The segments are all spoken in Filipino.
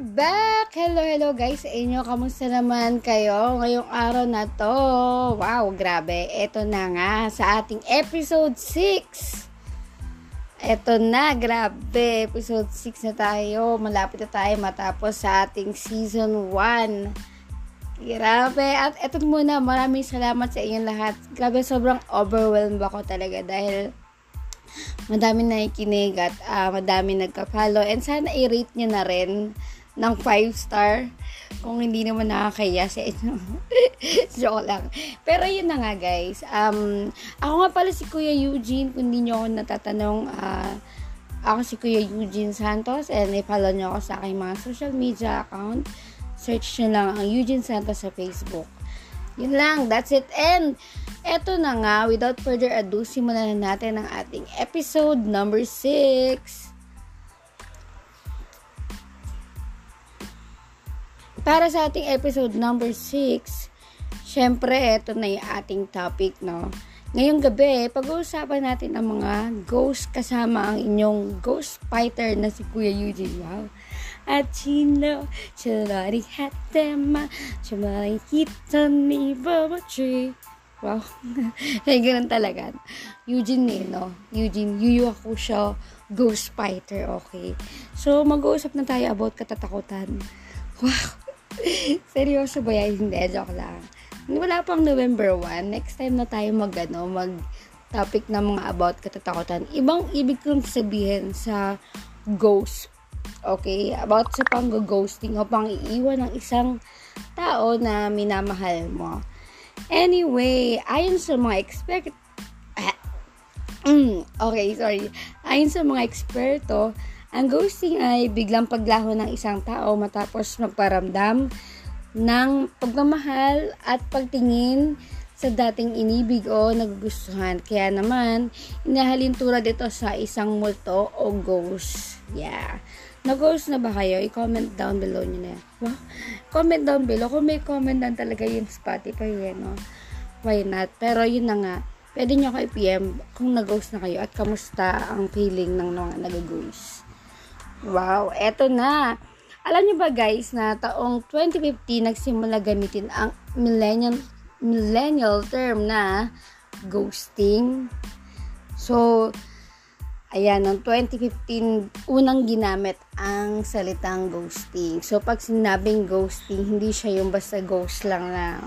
back! Hello, hello guys sa inyo. Kamusta naman kayo ngayong araw na to? Wow, grabe. Ito na nga sa ating episode 6. Ito na, grabe. Episode 6 na tayo. Malapit na tayo matapos sa ating season 1. Grabe. At ito muna, maraming salamat sa inyong lahat. Grabe, sobrang overwhelmed ako talaga dahil madami nakikinig at uh, madami nagka-follow. And sana i-rate nyo na rin ng 5 star kung hindi naman nakakaya sa inyo. Joke lang. Pero yun na nga guys. Um, ako nga pala si Kuya Eugene. Kung hindi nyo ako natatanong, uh, ako si Kuya Eugene Santos and i-follow nyo ako sa aking mga social media account. Search nyo lang ang Eugene Santos sa Facebook. Yun lang. That's it. And eto na nga, without further ado, simulan na natin ang ating episode number 6. Para sa ating episode number 6, syempre, ito na yung ating topic, no? Ngayong gabi, pag-uusapan natin ang mga ghost kasama ang inyong ghost fighter na si Kuya Eugene. Wow. At sino, chalari hatema, chalari kita ni Baba Tree. Wow. Ay, ganun talaga. Eugene eh, no? Eugene, yuyu ako siya, ghost fighter, okay? So, mag-uusap na tayo about katatakutan. Wow. Seryoso ba yan? Hindi, joke lang. Wala pang November 1. Next time na tayo mag, ano, mag topic ng mga about katatakutan. Ibang ibig kong sabihin sa ghost. Okay? About sa pang-ghosting o pang iiwan ng isang tao na minamahal mo. Anyway, ayon sa mga expert okay, sorry. Ayon sa mga eksperto, ang ghosting ay biglang paglaho ng isang tao matapos magparamdam ng pagmamahal at pagtingin sa dating inibig o nagugustuhan. Kaya naman, inahalin tulad ito sa isang multo o ghost. Yeah. Na-ghost na ba kayo? I-comment down below nyo na. Wow. Comment down below. Kung may comment down talaga yung Spotify, eh, no? Why not? Pero yun na nga. Pwede nyo kayo PM kung na-ghost na kayo at kamusta ang feeling ng mga nag-ghost. Wow, eto na. Alam niyo ba guys na taong 2015 nagsimula gamitin ang millennial millennial term na ghosting. So, ayan, noong 2015, unang ginamit ang salitang ghosting. So, pag sinabing ghosting, hindi siya yung basta ghost lang na,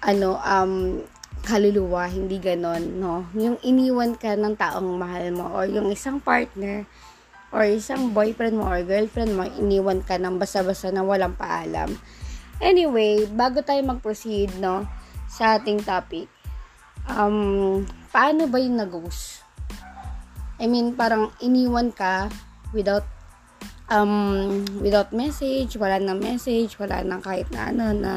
ano, um, kaluluwa, hindi ganon, no? Yung iniwan ka ng taong mahal mo or yung isang partner or isang boyfriend mo or girlfriend mo, iniwan ka ng basa-basa na walang paalam. Anyway, bago tayo mag-proceed, no, sa ating topic, um, paano ba yung nag-ghost? I mean, parang iniwan ka without um, without message, wala nang message, wala nang kahit na ano na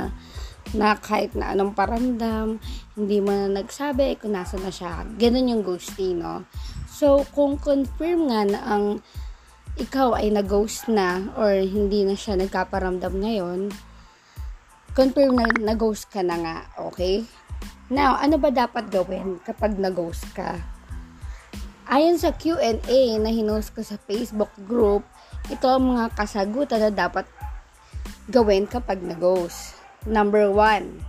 na kahit na anong paramdam, hindi mo na nagsabi kung nasa na siya. Ganun yung ghosting, no? So, kung confirm nga na ang ikaw ay nag-ghost na or hindi na siya nagkaparamdam ngayon, confirm na nag-ghost ka na nga, okay? Now, ano ba dapat gawin kapag nag-ghost ka? Ayon sa Q&A na hinost ko sa Facebook group, ito ang mga kasagutan na dapat gawin kapag nag-ghost. Number one,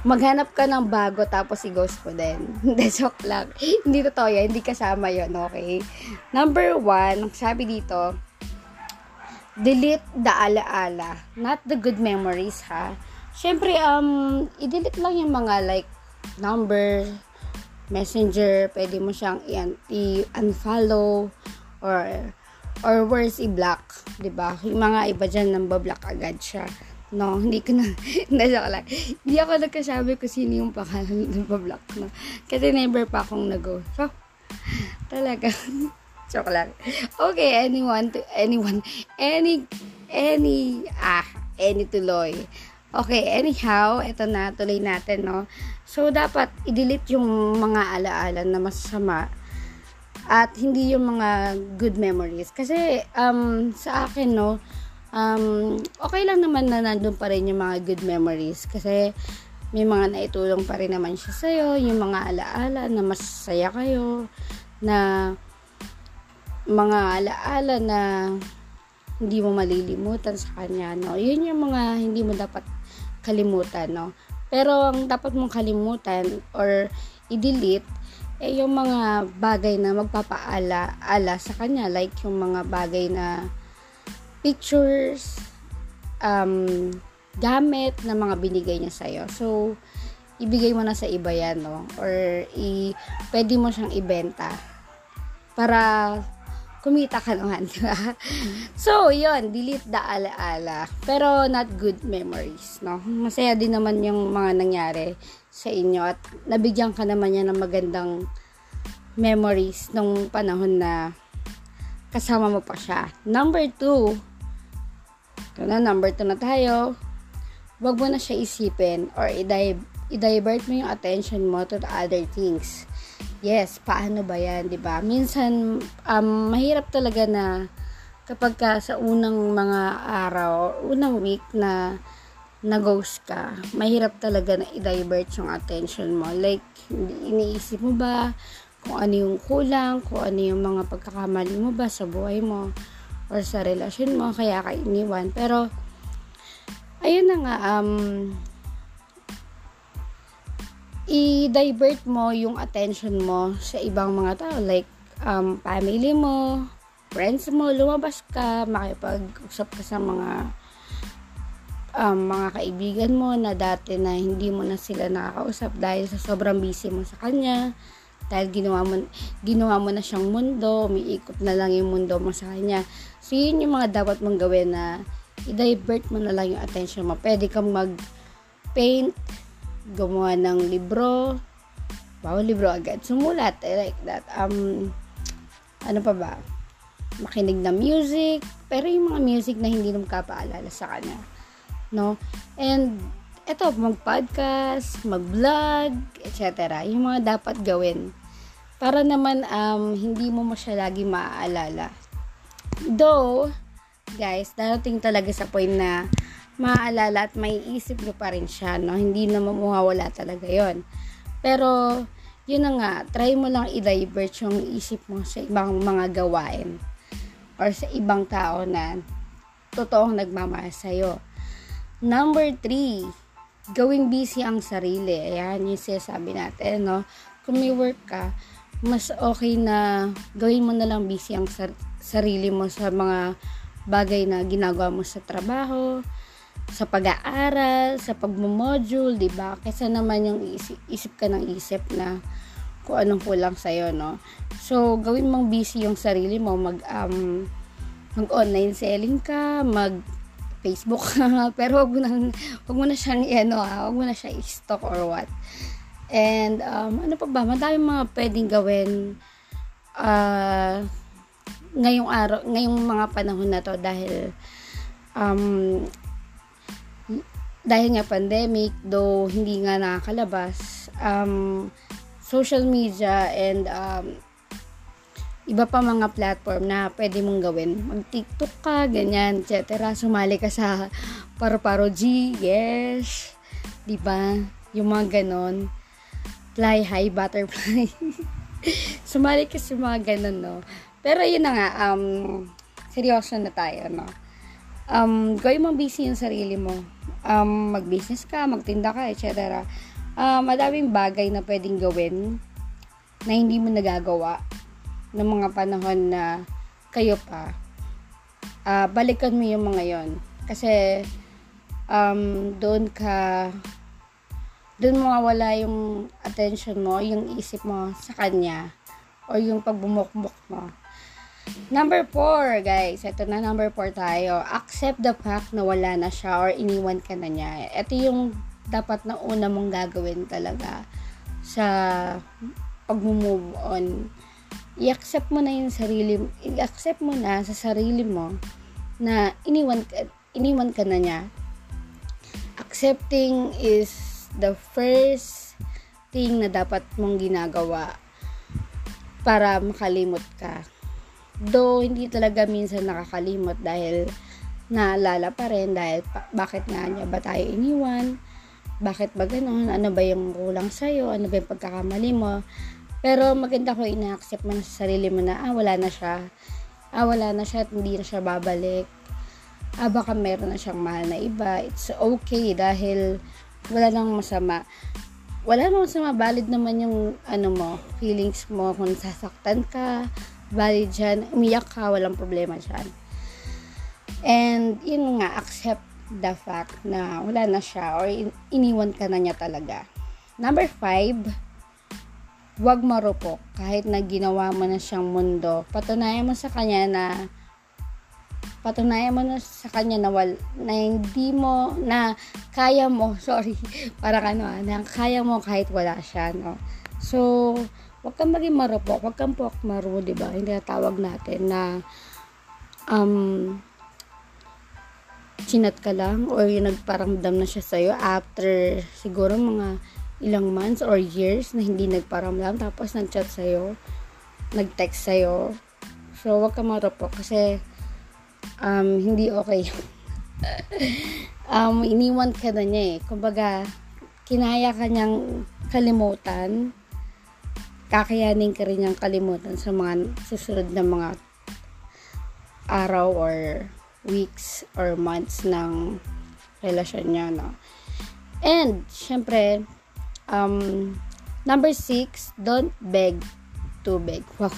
maghanap ka ng bago tapos i-ghost mo din. Hindi, joke lang. hindi totoo yan. Hindi kasama yon okay? Number one, sabi dito, delete the ala-ala. Not the good memories, ha? Siyempre, um, i-delete lang yung mga like, number, messenger, pwede mo siyang i-unfollow, or, or worse, i-block. ba diba? Yung mga iba dyan, nang block agad siya. No, hindi ko na, hindi joke lang. Hindi ako nagkasabi kung sino yung pangalan ng block no. Kasi never pa akong nag-go. So, talaga, joke lang. Okay, anyone, to, anyone, any, any, ah, any tuloy. Okay, anyhow, ito na, tuloy natin, no. So, dapat i-delete yung mga alaala na masama at hindi yung mga good memories. Kasi, um, sa akin, no, um, okay lang naman na nandun pa rin yung mga good memories kasi may mga naitulong pa rin naman siya sa'yo, yung mga alaala na masaya kayo, na mga alaala na hindi mo malilimutan sa kanya, no? Yun yung mga hindi mo dapat kalimutan, no? Pero ang dapat mong kalimutan or i-delete eh yung mga bagay na magpapaala ala sa kanya like yung mga bagay na pictures um, gamit na mga binigay niya sa'yo. So, ibigay mo na sa iba yan, no? Or, i, pwede mo siyang ibenta para kumita ka naman, di ba? So, yun, delete the alaala. Pero, not good memories, no? Masaya din naman yung mga nangyari sa inyo at nabigyan ka naman yan ng magandang memories nung panahon na kasama mo pa siya. Number two, ito na, number two na tayo. Huwag mo na siya isipin or i-divert mo yung attention mo to the other things yes, paano ba yan, 'di ba? Minsan um, mahirap talaga na kapag ka sa unang mga araw, unang week na na-ghost ka, mahirap talaga na i-divert yung attention mo. Like, iniisip mo ba kung ano yung kulang, kung ano yung mga pagkakamali mo ba sa buhay mo or sa relasyon mo, kaya ka iniwan. Pero, ayun na nga, um, i-divert mo yung attention mo sa ibang mga tao like um, family mo, friends mo, lumabas ka, makipag-usap ka sa mga um, mga kaibigan mo na dati na hindi mo na sila nakakausap dahil sa sobrang busy mo sa kanya dahil ginawa mo, ginawa mo na siyang mundo, umiikot na lang yung mundo mo sa kanya. So, yun yung mga dapat mong gawin na i-divert mo na lang yung attention mo. Pwede kang mag-paint, gumawa ng libro. Wow, libro agad. Sumulat. I like that. Um, ano pa ba? Makinig ng music. Pero yung mga music na hindi naman kapaalala sa kanya. No? And, eto, mag-podcast, mag-vlog, etc. Yung mga dapat gawin. Para naman, um, hindi mo mo siya lagi maaalala. Though, guys, darating talaga sa point na maaalala at may isip nyo pa rin siya, no? Hindi na mawawala talaga yon Pero, yun na nga, try mo lang i-divert yung isip mo sa ibang mga gawain or sa ibang tao na totoong nagmamahal sa'yo. Number three, gawing busy ang sarili. Ayan, yung sinasabi natin, no? Kung may work ka, mas okay na gawin mo na lang busy ang sar- sarili mo sa mga bagay na ginagawa mo sa trabaho, sa pag-aaral, sa pagmo-module, 'di ba? Kaysa naman yung isip, isip ka ng isip na kung anong kulang sa iyo, no? So, gawin mong busy yung sarili mo, mag um, mag-online selling ka, mag Facebook ka, pero wag mo na, wag mo na siyang ano, wag mo na siya i-stock or what. And um, ano pa ba? Madaming mga pwedeng gawin uh, ngayong araw, ngayong mga panahon na to dahil um, dahil nga pandemic, though hindi nga nakakalabas, um, social media and um, iba pa mga platform na pwede mong gawin. Mag-TikTok ka, ganyan, etc. Sumali ka sa Paro-Paro G, yes. Di ba? Yung mga ganon. Fly high, butterfly. Sumali ka sa mga ganon, no? Pero yun na nga, um, seryoso na tayo, no? Um, gawin mo busy yung sarili mo um, mag-business ka, magtinda ka, etc. Uh, madaming bagay na pwedeng gawin na hindi mo nagagawa ng mga panahon na kayo pa. Uh, balikan mo yung mga yon Kasi, um, doon ka, doon mawawala yung attention mo, yung isip mo sa kanya, or yung pagbumukbok mo. Number 4, guys. Ito na, number 4 tayo. Accept the fact na wala na siya or iniwan ka na niya. Ito yung dapat na una mong gagawin talaga sa pag-move on. I-accept mo na yung sarili, i-accept mo na sa sarili mo na iniwan ka, iniwan ka na niya. Accepting is the first thing na dapat mong ginagawa para makalimot ka. Though, hindi talaga minsan nakakalimot dahil naalala pa rin dahil pa, bakit nga niya ba tayo iniwan? Bakit ba ganun? Ano ba yung kulang sa'yo? Ano ba yung pagkakamali mo? Pero maganda ko ina-accept mo na sa sarili mo na, ah, wala na siya. Ah, wala na siya at hindi na siya babalik. Ah, baka meron na siyang mahal na iba. It's okay dahil wala nang masama. Wala nang masama. Valid naman yung, ano mo, feelings mo. Kung sasaktan ka, valid dyan. Umiyak ka, walang problema dyan. And, yun nga, accept the fact na wala na siya or in- iniwan ka na niya talaga. Number five, Huwag marupok kahit na ginawa mo na siyang mundo. Patunayan mo sa kanya na patunayan mo na sa kanya na, wal, na hindi mo, na kaya mo, sorry, para ano, na kaya mo kahit wala siya, no? So, wag kang maging marupok, wag kang pok maru, di ba? Hindi tawag natin na um, chinat ka lang or yung nagparamdam na siya sa'yo after siguro mga ilang months or years na hindi nagparamdam tapos nag-chat sa'yo, nag-text sa'yo. So, wag ka marupok kasi um, hindi okay. um, iniwan ka na niya eh. Kumbaga, kinaya ka niyang kalimutan, kakayanin ka rin niyang kalimutan sa mga susunod na mga araw or weeks or months ng relasyon niya, no? And, syempre, Um, number six, don't beg to beg. Wow.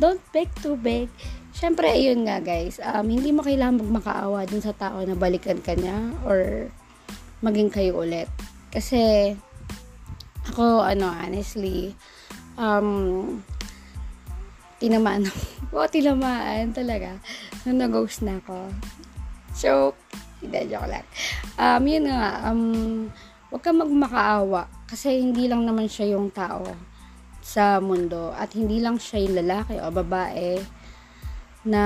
don't beg to beg. Siyempre, ayun nga guys, um, hindi mo kailangan magmakaawa dun sa tao na balikan ka niya or maging kayo ulit. Kasi, ako, ano, honestly, um, tinamaan ako. tinamaan talaga. Nung nag-ghost na ako. So, hindi, joke lang. Um, yun nga, um, Huwag kang magmakaawa kasi hindi lang naman siya yung tao sa mundo at hindi lang siya yung lalaki o babae na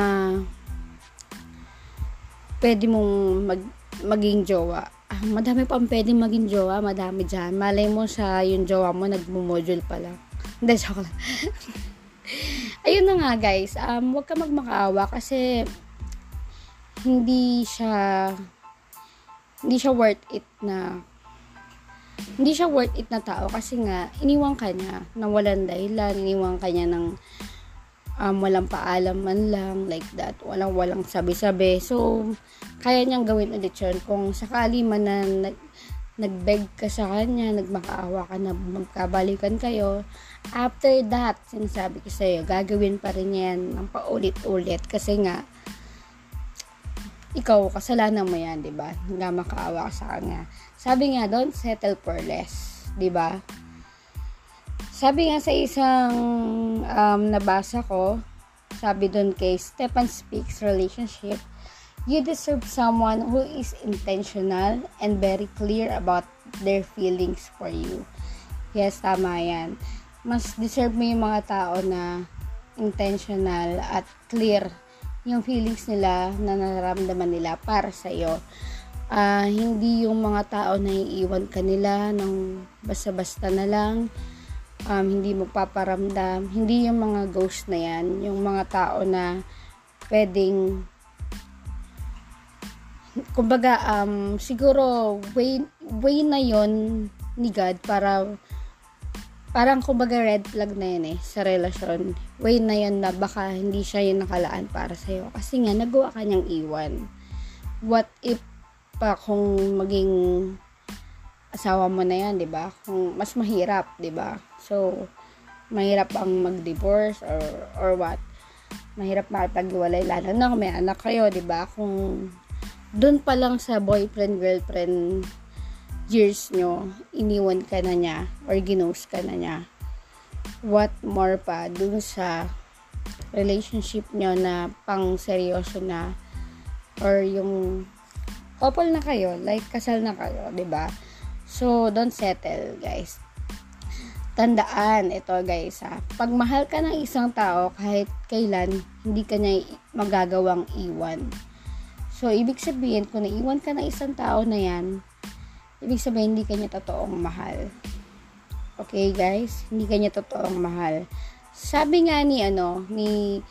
pwede mong mag, maging jowa. Ah, madami pang pwede maging jowa, madami dyan. Malay mo sa yung jowa mo, nagmo-module pa lang. Hindi, joke lang. Ayun na nga guys, um, huwag ka magmakaawa kasi hindi siya hindi siya worth it na hindi siya worth it na tao kasi nga, iniwan ka niya na walang dahilan, iniwan ka niya ng um, walang paalam man lang, like that, walang walang sabi-sabi. So, kaya niyang gawin ulit yun. Kung sakali man na nag, nagbeg ka sa kanya, nagmakaawa ka na magkabalikan kayo, after that, sinasabi ko sa'yo, gagawin pa rin yan ng paulit-ulit kasi nga, ikaw, kasalanan mo yan, di ba? Nga makaawa ka sa kanya. Sabi nga, don't settle for less, di ba? Sabi nga sa isang um, nabasa ko, sabi doon kay Stefan Speaks Relationship, you deserve someone who is intentional and very clear about their feelings for you. Yes, tama yan. Mas deserve mo yung mga tao na intentional at clear yung feelings nila na nararamdaman nila para sa iyo. Uh, hindi yung mga tao na iiwan ka nila ng basta-basta na lang, um, hindi mo paparamdam, hindi yung mga ghost na yan, yung mga tao na pwedeng kumbaga um, siguro way, way na yon ni God para parang kumbaga red flag na yun eh sa relasyon. Way na yun na baka hindi siya yung nakalaan para sa'yo. Kasi nga, nagawa ka niyang iwan. What if pa kung maging asawa mo na yan, di ba? Kung mas mahirap, di ba? So, mahirap ang mag-divorce or, or what? Mahirap makipag-iwalay lalo na kung may anak kayo, di ba? Kung doon pa lang sa boyfriend, girlfriend years nyo, iniwan ka na niya or ginos ka na niya. What more pa dun sa relationship nyo na pang seryoso na or yung couple na kayo, like kasal na kayo, 'di ba? So, don't settle, guys. Tandaan, ito guys ha. Pag mahal ka ng isang tao, kahit kailan, hindi ka niya magagawang iwan. So, ibig sabihin, kung naiwan ka ng isang tao na yan, ibig sabihin hindi kanya totoong mahal. Okay, guys? Hindi kanya totoong mahal. Sabi nga ni, ano, ni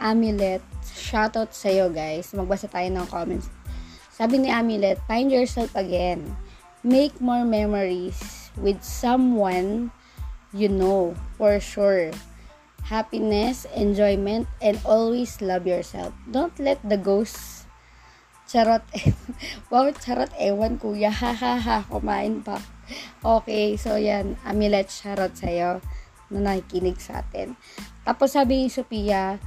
Amulet, shoutout sa'yo, guys. Magbasa tayo ng comments. Sabi ni Amulet, find yourself again. Make more memories with someone you know for sure. Happiness, enjoyment, and always love yourself. Don't let the ghosts charot. wow, charot. Ewan, kuya. Ha, ha, ha. Kumain pa. Okay, so yan. Amulet charot sa'yo na nakikinig sa atin. Tapos sabi ni Sophia,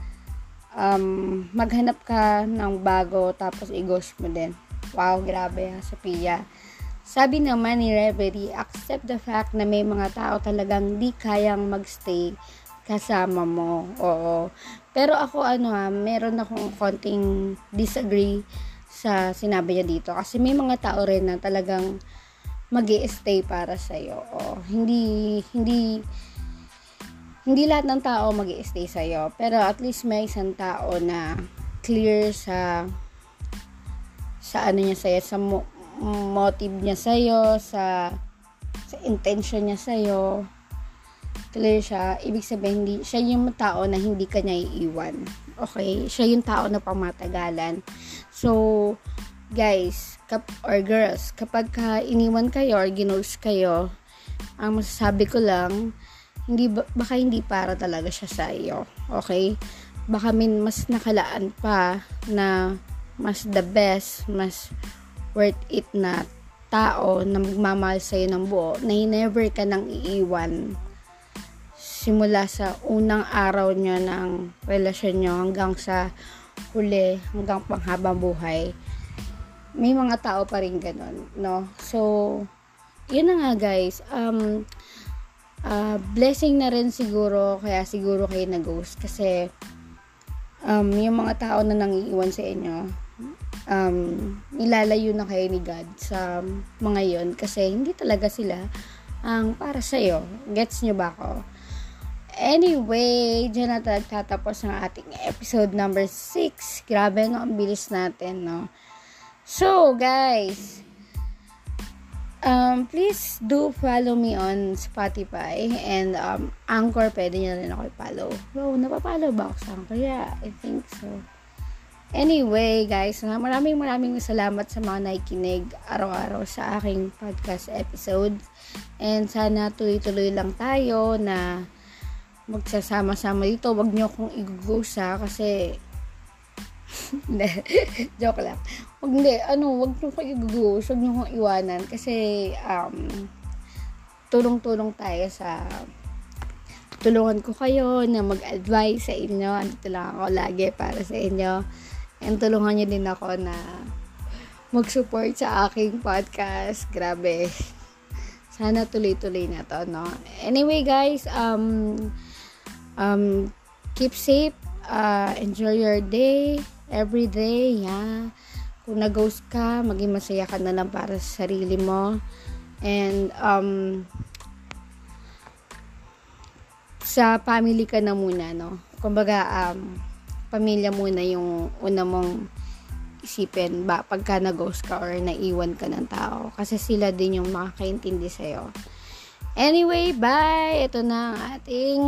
um, maghanap ka ng bago tapos i-ghost mo din. Wow, grabe ha, Sophia. Sabi naman ni Reverie, accept the fact na may mga tao talagang di kayang magstay kasama mo. Oo. Pero ako ano ha, meron akong konting disagree sa sinabi niya dito. Kasi may mga tao rin na talagang mag stay para sa'yo. Oo. Hindi, hindi, hindi lahat ng tao mag stay sa'yo. Pero at least may isang tao na clear sa sa ano niya sa'yo, sa mo, motive niya sa'yo, sa, sa intention niya sa'yo, clear siya, ibig sabihin, hindi, siya yung tao na hindi ka niya iiwan. Okay? Siya yung tao na pamatagalan. So, guys, kap or girls, kapag ka iniwan kayo or ginos kayo, ang masasabi ko lang, hindi baka hindi para talaga siya sa iyo. Okay? Baka min mas nakalaan pa na mas the best, mas worth it na tao na magmamahal sa'yo ng buo na never ka nang iiwan simula sa unang araw nyo ng relasyon nyo hanggang sa huli, hanggang panghabang buhay may mga tao pa rin ganun, no? So, yun na nga guys, um, uh, blessing na rin siguro, kaya siguro kayo na-ghost kasi um, yung mga tao na nangiiwan sa inyo, um, nilalayo na kayo ni God sa mga yon kasi hindi talaga sila ang para sa iyo. Gets nyo ba ako? Anyway, dyan na tatapos ang ating episode number 6. Grabe no, ang bilis natin, no? So, guys, um, please do follow me on Spotify and um, Anchor, pwede nyo rin ako i-follow. Wow, napapollow ba ako sa Anchor? Yeah, I think so. Anyway, guys, maraming maraming salamat sa mga nakikinig araw-araw sa aking podcast episode. And sana tuloy-tuloy lang tayo na magsasama-sama dito. Huwag nyo akong igugusa kasi. Joke lang. Huwag hindi. Ano, huwag nyo akong igugusa. Huwag nyo akong iwanan kasi um, tulong-tulong tayo sa tulungan ko kayo na mag-advise sa inyo. Andito lang ako lagi para sa inyo And tulungan niyo din ako na mag-support sa aking podcast. Grabe. Sana tuloy-tuloy na to, no? Anyway, guys, um, um, keep safe. Uh, enjoy your day. Every day, yeah. Kung nag-ghost ka, maging masaya ka na lang para sa sarili mo. And, um, sa family ka na muna, no? Kumbaga, um, pamilya muna yung una mong isipin ba pagka na-ghost ka or naiwan ka ng tao. Kasi sila din yung makakaintindi sa'yo. Anyway, bye! Ito na ang ating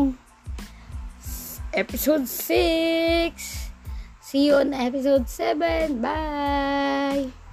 episode 6. See you on episode 7. Bye!